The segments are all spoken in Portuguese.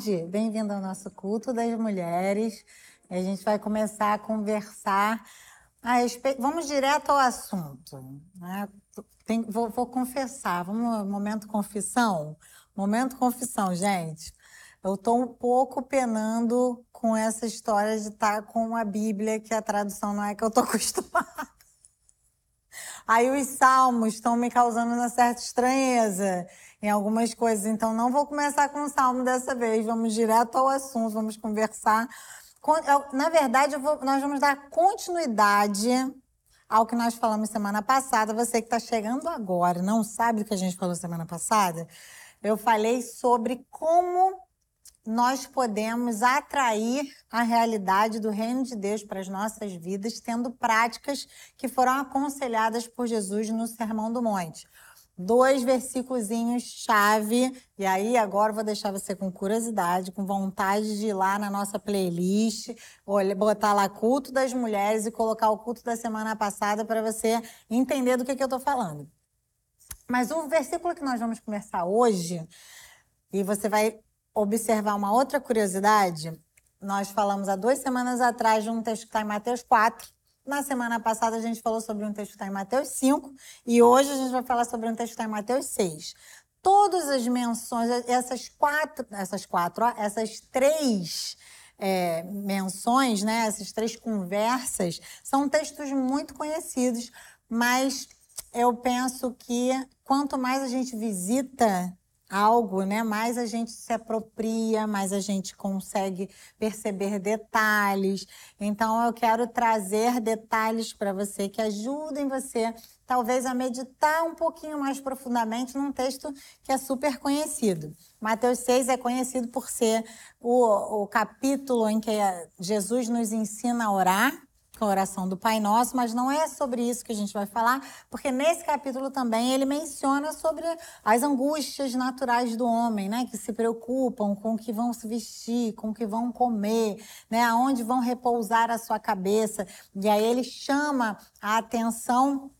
tarde. Bem-vindo ao nosso culto das mulheres. A gente vai começar a conversar a respeito. Vamos direto ao assunto. Né? Tem... Vou, vou, confessar. Vamos momento confissão. Momento confissão, gente. Eu estou um pouco penando com essa história de estar com a Bíblia, que a tradução não é que eu estou acostumada. Aí os salmos estão me causando uma certa estranheza em algumas coisas. Então, não vou começar com o salmo dessa vez. Vamos direto ao assunto, vamos conversar. Na verdade, vou, nós vamos dar continuidade ao que nós falamos semana passada. Você que está chegando agora, não sabe do que a gente falou semana passada? Eu falei sobre como nós podemos atrair a realidade do reino de Deus para as nossas vidas, tendo práticas que foram aconselhadas por Jesus no Sermão do Monte dois versículos chave. E aí, agora vou deixar você com curiosidade, com vontade de ir lá na nossa playlist, botar lá culto das mulheres e colocar o culto da semana passada para você entender do que, que eu estou falando. Mas o versículo que nós vamos conversar hoje, e você vai observar uma outra curiosidade, nós falamos há duas semanas atrás de um texto que está em Mateus 4, na semana passada a gente falou sobre um texto que está em Mateus 5 e hoje a gente vai falar sobre um texto que está em Mateus 6. Todas as menções, essas quatro, essas quatro, ó, essas três é, menções, né, essas três conversas, são textos muito conhecidos, mas eu penso que quanto mais a gente visita algo, né, mais a gente se apropria, mais a gente consegue perceber detalhes. Então eu quero trazer detalhes para você que ajudem você talvez a meditar um pouquinho mais profundamente num texto que é super conhecido. Mateus 6 é conhecido por ser o, o capítulo em que Jesus nos ensina a orar, com a oração do Pai Nosso, mas não é sobre isso que a gente vai falar, porque nesse capítulo também ele menciona sobre as angústias naturais do homem, né, que se preocupam com o que vão se vestir, com o que vão comer, né, aonde vão repousar a sua cabeça. E aí ele chama a atenção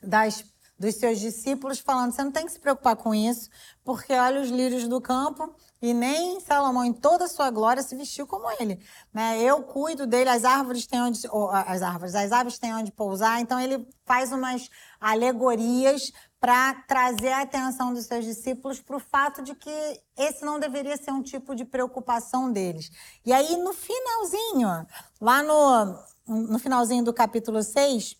das dos seus discípulos, falando: você não tem que se preocupar com isso, porque olha os lírios do campo, e nem Salomão, em toda a sua glória, se vestiu como ele. Né? Eu cuido dele, as árvores têm onde. as árvores, as aves têm onde pousar. Então, ele faz umas alegorias para trazer a atenção dos seus discípulos para o fato de que esse não deveria ser um tipo de preocupação deles. E aí, no finalzinho, lá no, no finalzinho do capítulo 6,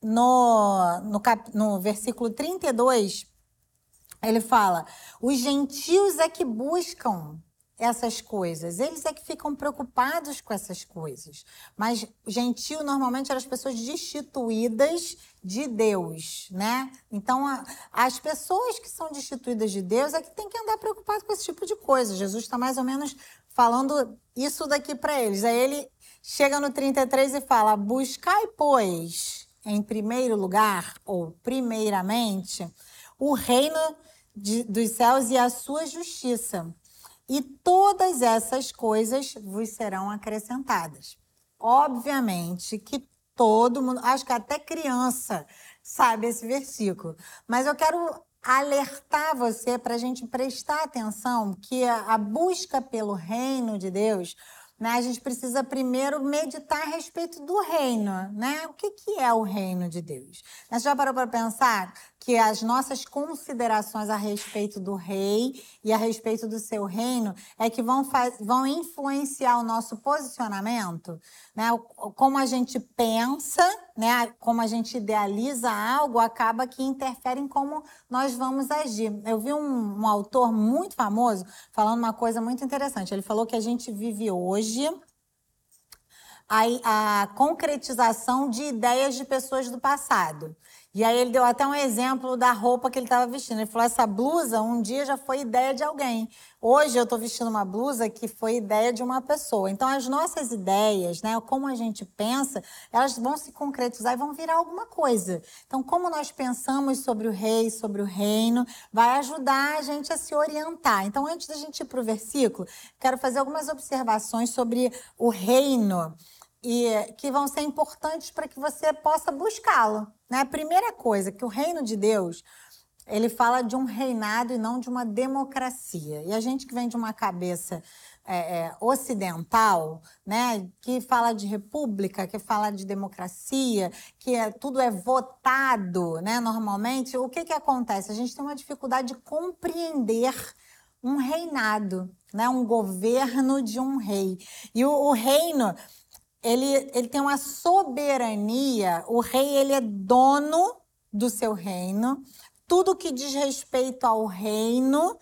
no, no, cap, no versículo 32, ele fala: os gentios é que buscam essas coisas, eles é que ficam preocupados com essas coisas. Mas gentio normalmente eram as pessoas destituídas de Deus, né? Então, a, as pessoas que são destituídas de Deus é que tem que andar preocupado com esse tipo de coisa. Jesus está mais ou menos falando isso daqui para eles. Aí ele chega no 33 e fala: Buscai, pois, em primeiro lugar, ou primeiramente, o reino de, dos céus e a sua justiça. E todas essas coisas vos serão acrescentadas. Obviamente que todo mundo, acho que até criança sabe esse versículo, mas eu quero alertar você para a gente prestar atenção que a, busca pelo reino de Deus né? A gente precisa primeiro meditar a respeito do reino, né? O que, que é o reino de Deus? Você já parou para pensar que as nossas considerações a respeito do rei e a respeito do seu reino é que vão, vão influenciar o nosso posicionamento, né? Como a gente pensa, né? Como a gente idealiza algo, acaba que interfere em como nós vamos agir. Eu vi um, um autor muito famoso falando uma coisa muito interessante. Ele falou que a gente vive hoje a, a concretização de ideias de pessoas do passado. E aí ele deu até um exemplo da roupa que ele estava vestindo. Ele falou: essa blusa um dia já foi ideia de alguém. Hoje eu estou vestindo uma blusa que foi ideia de uma pessoa. Então as nossas ideias, né, como a gente pensa, elas vão se concretizar e vão virar alguma coisa. Então como nós pensamos sobre o rei, sobre o reino, vai ajudar a gente a se orientar. Então antes da gente ir para o versículo, quero fazer algumas observações sobre o reino e que vão ser importantes para que você possa buscá-lo. Né? A primeira coisa que o reino de Deus ele fala de um reinado e não de uma democracia. E a gente que vem de uma cabeça é, é, ocidental, né, que fala de república, que fala de democracia, que é, tudo é votado, né, normalmente, o que, que acontece? A gente tem uma dificuldade de compreender um reinado, né, um governo de um rei. E o, o reino, ele, ele tem uma soberania, o rei ele é dono do seu reino, tudo que diz respeito ao reino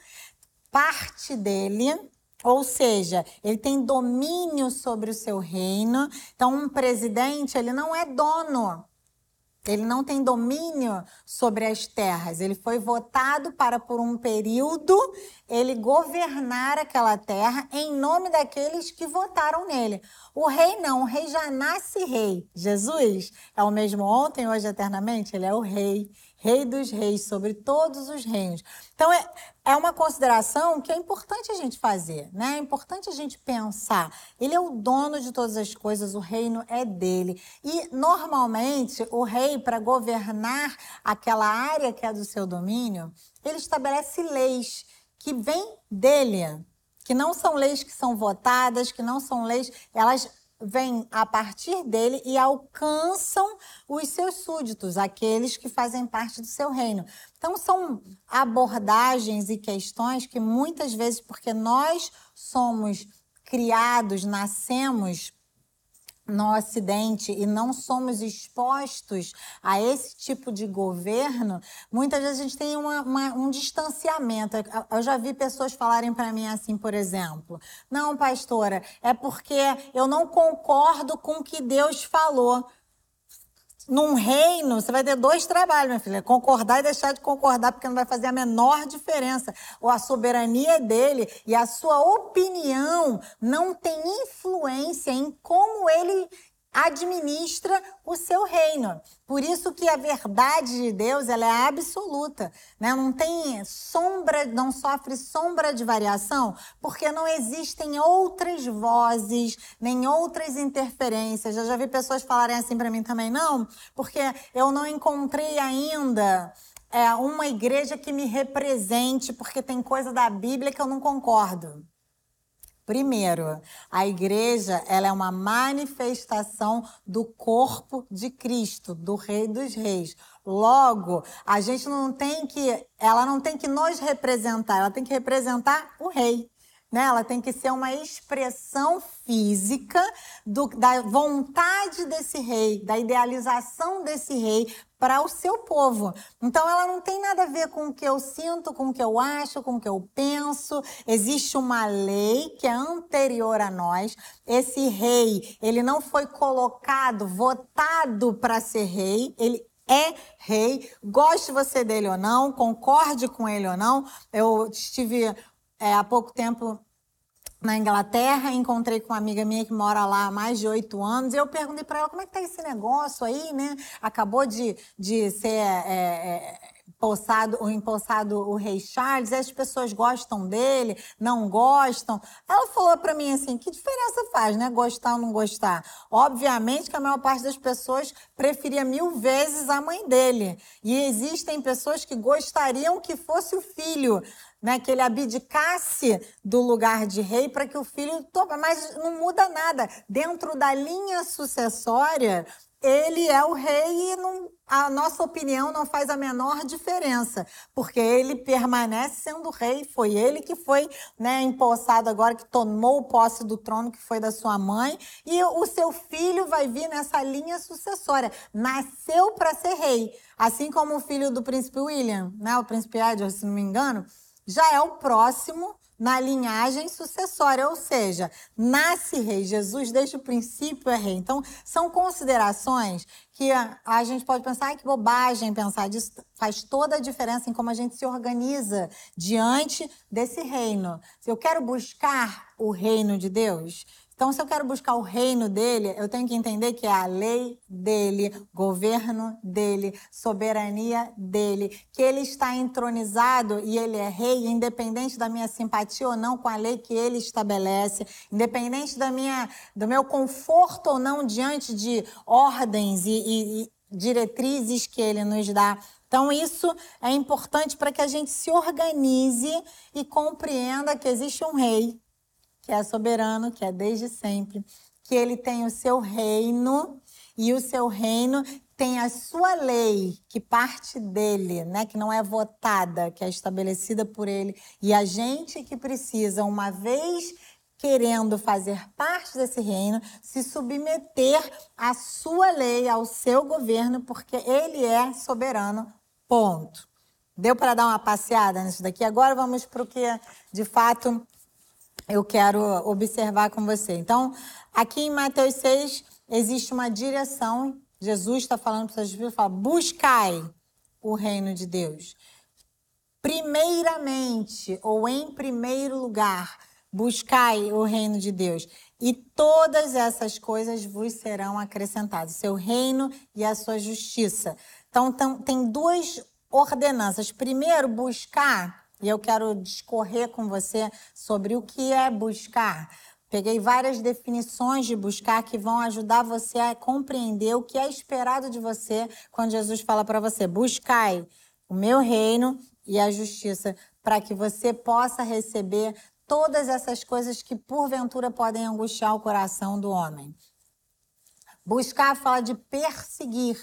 parte dele, ou seja, ele tem domínio sobre o seu reino. Então, um presidente, ele não é dono. Ele não tem domínio sobre as terras. Ele foi votado para, por um período, ele governar aquela terra em nome daqueles que votaram nele. O rei não, o rei já nasce rei. Jesus é o mesmo ontem, hoje, eternamente. Ele é o rei. Rei dos reis, sobre todos os reinos. Então, é, é uma consideração que é importante a gente fazer, né? É importante a gente pensar. Ele é o dono de todas as coisas, o reino é dele. E, normalmente, o rei, para governar aquela área que é do seu domínio, ele estabelece leis que vêm dele, que não são leis que são votadas, que não são leis, elas vêm a partir dele e alcançam os seus súditos, aqueles que fazem parte do seu reino. Então, são abordagens e questões que muitas vezes, porque nós somos criados, nascemos no Ocidente e não somos expostos a esse tipo de governo, muitas vezes a gente tem uma, uma, um distanciamento. Eu já vi pessoas falarem para mim assim, por exemplo: não, pastora, é porque eu não concordo com o que Deus falou num reino, você vai ter dois trabalhos, minha filha: concordar e deixar de concordar, porque não vai fazer a menor diferença. Ou a soberania é dele e a sua opinião não tem influência em como ele administra o seu reino. Por isso que a verdade de Deus ela é absoluta, né? Não tem sombra, não sofre sombra de variação, porque não existem outras vozes, nem outras interferências. Eu já vi pessoas falarem assim para mim também, não, porque eu não encontrei ainda é, uma igreja que me represente, porque tem coisa da Bíblia que eu não concordo. Primeiro, a igreja ela é uma manifestação do corpo de Cristo, do Rei dos Reis. Logo, a gente não tem que, ela não tem que nos representar, ela tem que representar o Rei. Né? Ela tem que ser uma expressão física do, da vontade desse rei, da idealização desse rei para o seu povo. Então ela não tem nada a ver com o que eu sinto, com o que eu acho, com o que eu penso. Existe uma lei que é anterior a nós. Esse rei, ele não foi colocado, votado para ser rei, ele é rei, goste você dele ou não, concorde com ele ou não. Eu estive é, há pouco tempo na Inglaterra, encontrei com uma amiga minha que mora lá há mais de oito anos, e eu perguntei para ela como é que tá esse negócio aí, né? Acabou de, de ser é, é, o empossado o rei Charles, as pessoas gostam dele, não gostam. Ela falou para mim assim, que diferença faz, né? Gostar ou não gostar? Obviamente que a maior parte das pessoas preferia mil vezes a mãe dele. E existem pessoas que gostariam que fosse o filho né, que ele abdicasse do lugar de rei para que o filho tome, mas não muda nada. Dentro da linha sucessória, ele é o rei e não, a nossa opinião não faz a menor diferença, porque ele permanece sendo rei, foi ele que foi né, empossado agora, que tomou posse do trono que foi da sua mãe, e o seu filho vai vir nessa linha sucessória, nasceu para ser rei, assim como o filho do príncipe William, né, o príncipe Edward, se não me engano, já é o próximo na linhagem sucessória, ou seja, nasce rei. Jesus, desde o princípio, é rei. Então, são considerações que a, a gente pode pensar, que bobagem pensar disso. Faz toda a diferença em como a gente se organiza diante desse reino. Se eu quero buscar o reino de Deus, então, se eu quero buscar o reino dele, eu tenho que entender que é a lei dele, governo dele, soberania dele, que ele está entronizado e ele é rei, independente da minha simpatia ou não com a lei que ele estabelece, independente da minha, do meu conforto ou não diante de ordens e, e, e diretrizes que ele nos dá. Então, isso é importante para que a gente se organize e compreenda que existe um rei, que é soberano, que é desde sempre, que ele tem o seu reino e o seu reino tem a sua lei, que parte dele, né, que não é votada, que é estabelecida por ele, e a gente que precisa, uma vez querendo fazer parte desse reino, se submeter à sua lei, ao seu governo, porque ele é soberano. Ponto. Deu para dar uma passeada nisso daqui? Agora vamos para o que de fato eu quero observar com você. Então, aqui em Mateus 6 existe uma direção. Jesus está falando para os discípulos, fala, buscai o reino de Deus. Primeiramente, ou em primeiro lugar, Buscai o reino de Deus, e todas essas coisas vos serão acrescentadas, seu reino e a sua justiça. Então, tem duas ordenanças. Primeiro, buscar, e eu quero discorrer com você sobre o que é buscar. Peguei várias definições de buscar que vão ajudar você a compreender o que é esperado de você quando Jesus fala para você: buscai o meu reino e a justiça, para que você possa receber todas essas coisas que porventura podem angustiar o coração do homem. Buscar fala de perseguir.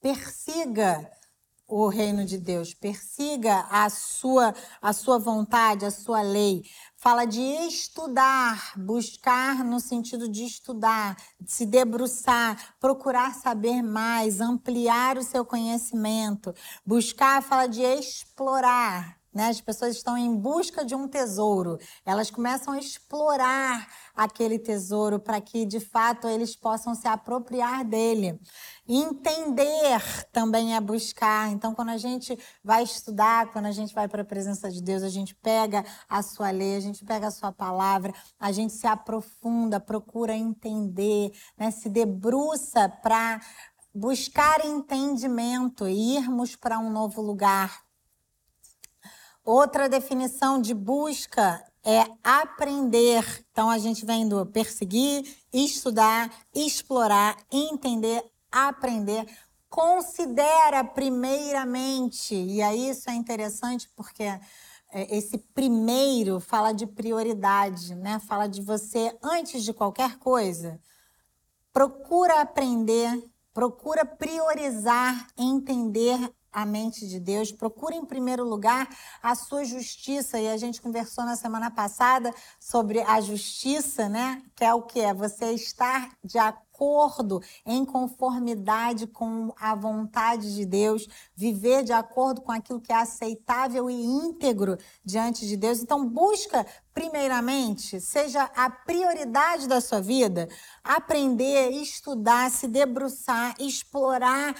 Persiga o reino de Deus, persiga a sua a sua vontade, a sua lei. Fala de estudar, buscar no sentido de estudar, de se debruçar, procurar saber mais, ampliar o seu conhecimento. Buscar fala de explorar, né? As pessoas estão em busca de um tesouro. Elas começam a explorar aquele tesouro para que, de fato, eles possam se apropriar dele. Entender também é buscar. Então, quando a gente vai estudar, quando a gente vai para a presença de Deus, a gente pega a sua lei, a gente pega a sua palavra, a gente se aprofunda, procura entender, né? se debruça para buscar entendimento e irmos para um novo lugar. Outra definição de busca é aprender. Então a gente vem do perseguir, estudar, explorar, entender, aprender. Considera primeiramente, e aí isso é interessante porque é, esse primeiro fala de prioridade, né? Fala de você antes de qualquer coisa. Procura aprender, procura priorizar, entender a mente de Deus, procure em primeiro lugar a sua justiça. E a gente conversou na semana passada sobre a justiça, né? Que é o que? É você estar de acordo acordo, em conformidade com a vontade de Deus, viver de acordo com aquilo que é aceitável e íntegro diante de Deus. Então, busca, primeiramente, seja a prioridade da sua vida, aprender, estudar, se debruçar, explorar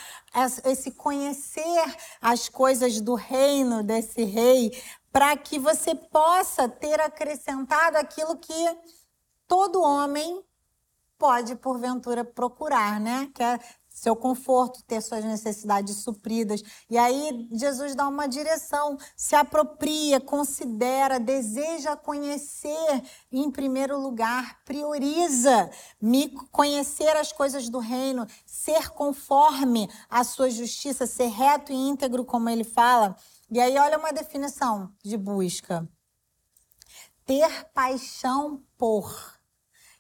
esse conhecer as coisas do reino desse rei, para que você possa ter acrescentado aquilo que todo homem pode, porventura, procurar, né? Que é seu conforto, ter suas necessidades supridas. E aí Jesus dá uma direção, se apropria, considera, deseja conhecer em primeiro lugar, prioriza me conhecer as coisas do reino, ser conforme a sua justiça, ser reto e íntegro, como ele fala. E aí olha uma definição de busca. Ter paixão por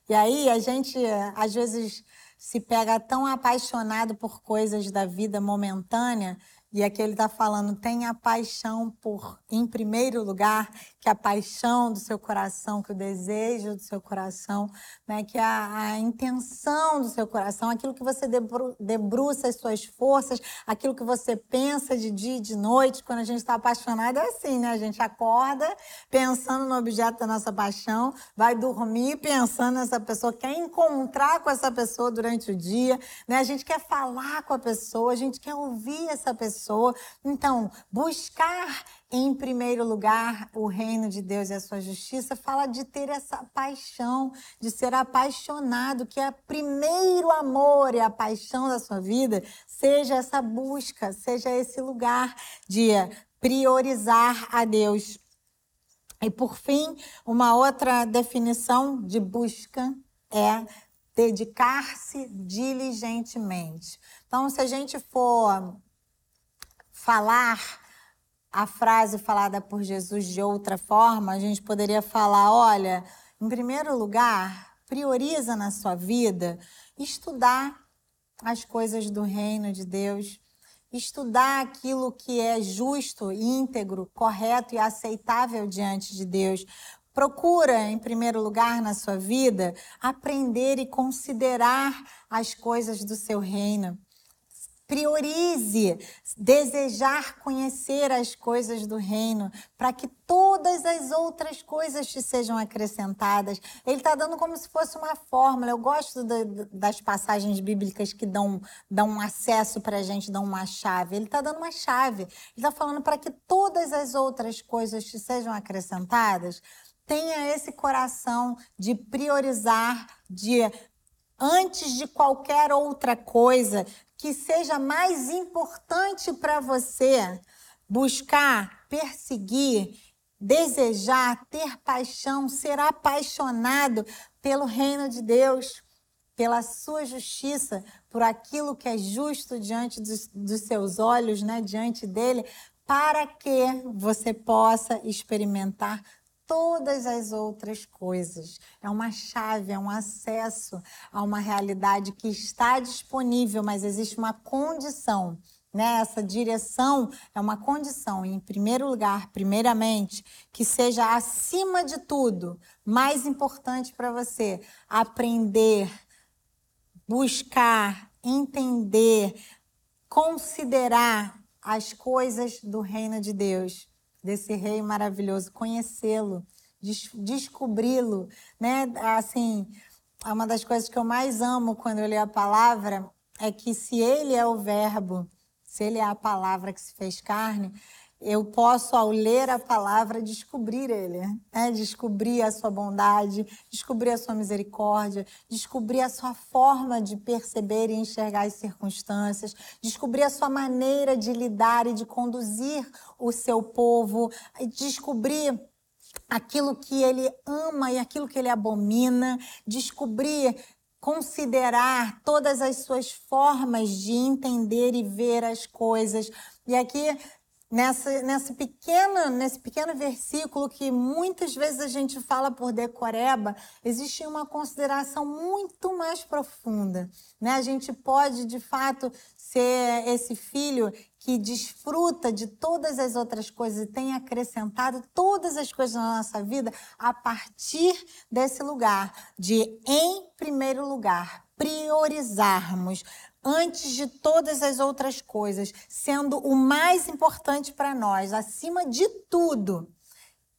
e aí a gente, às vezes, se pega tão apaixonado por coisas da vida momentânea e aqui ele está falando, tenha paixão por, em primeiro lugar, que a paixão do seu coração, que o desejo do seu coração, né, que a, a intenção do seu coração, aquilo que você debru, debruça as suas forças, aquilo que você pensa de dia e de noite. Quando a gente está apaixonado é assim, né? A gente acorda pensando no objeto da nossa paixão, vai dormir pensando nessa pessoa, quer encontrar com essa pessoa durante o dia, né? A gente quer falar com a pessoa, a gente quer ouvir essa pessoa pessoa. Então, buscar em primeiro lugar o reino de Deus e a sua justiça fala de ter essa paixão, de ser apaixonado, que é primeiro amor e a paixão da sua vida seja essa busca, seja esse lugar de priorizar a Deus. E por fim, uma outra definição de busca é dedicar-se diligentemente. Então, se a gente for falar a frase falada por Jesus de outra forma, a gente poderia falar: olha, em primeiro lugar, prioriza na sua vida estudar as coisas do reino de Deus, estudar aquilo que é justo, íntegro, correto e aceitável diante de Deus. Procura, em primeiro lugar na sua vida, aprender e considerar as coisas do seu reino. Priorize desejar conhecer as coisas do reino, para que todas as outras coisas te sejam acrescentadas. Ele está dando como se fosse uma fórmula. Eu gosto de, das passagens bíblicas que dão, dão um acesso para a gente, dão uma chave. Ele está dando uma chave. Ele está falando para que todas as outras coisas te sejam acrescentadas. Tenha esse coração de priorizar, de antes de qualquer outra coisa, que seja mais importante para você buscar, perseguir, desejar, ter paixão, ser apaixonado pelo reino de Deus, pela sua justiça, por aquilo que é justo diante dos, dos seus olhos, né, diante dele, para que você possa experimentar todas as outras coisas. É uma chave, é um acesso a uma realidade que está disponível, mas existe uma condição. Né? Essa direção é uma condição, em primeiro lugar, primeiramente, que seja acima de tudo, mais importante para você, aprender, buscar, entender, considerar as coisas do reino de Deus desse rei maravilhoso, conhecê-lo, des descobri-lo, né? Assim, uma das coisas que eu mais amo quando eu leio a palavra é que se ele é o verbo, se ele é a palavra que se fez carne, eu posso, ao ler a palavra, descobrir Ele, né? descobrir a sua bondade, descobrir a sua misericórdia, descobrir a sua forma de perceber e enxergar as circunstâncias, descobrir a sua maneira de lidar e de conduzir o seu povo, descobrir aquilo que Ele ama e aquilo que Ele abomina, descobrir considerar todas as suas formas de entender e ver as coisas. E aqui nessa, nessa pequena, nesse pequeno versículo que muitas vezes a gente fala por decoreba, existe uma consideração muito mais profunda. Né? A gente pode, de fato, ser esse filho que desfruta de todas as outras coisas e tem acrescentado todas as coisas na nossa vida a partir desse lugar de, em primeiro lugar, priorizarmos antes de todas as outras coisas, sendo o mais importante para nós, acima de tudo,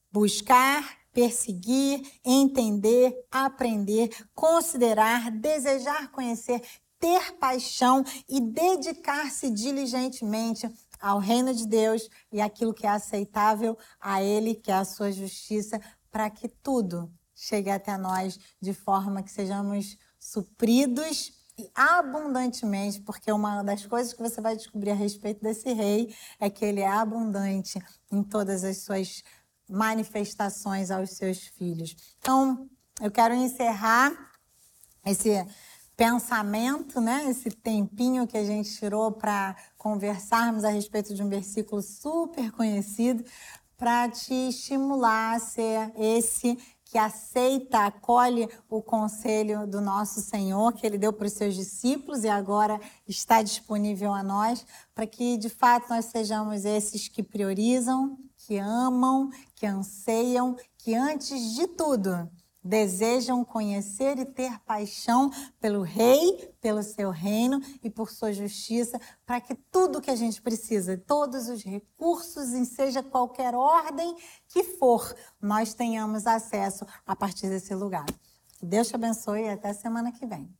buscar, perseguir, entender, aprender, considerar, desejar conhecer, ter paixão e dedicar-se diligentemente ao reino de Deus e aquilo que é aceitável a Ele, que é a sua justiça, para que tudo chegue até nós de forma que sejamos supridos abundantemente, porque uma das coisas que você vai descobrir a respeito desse rei é que ele é abundante em todas as suas manifestações aos seus filhos. Então, eu quero encerrar esse pensamento, né, esse tempinho que a gente tirou para conversarmos a respeito de um versículo super conhecido, para te estimular a ser esse que aceita, acolhe o conselho do nosso Senhor, que ele deu para os seus discípulos e agora está disponível a nós, para que de fato nós sejamos esses que priorizam, que amam, que anseiam, que antes de tudo desejam conhecer e ter paixão pelo Rei, pelo seu reino e por sua justiça, para que tudo que a gente precisa, todos os recursos, em seja qualquer ordem que for, nós tenhamos acesso a partir desse lugar. Deus te abençoe e até semana que vem.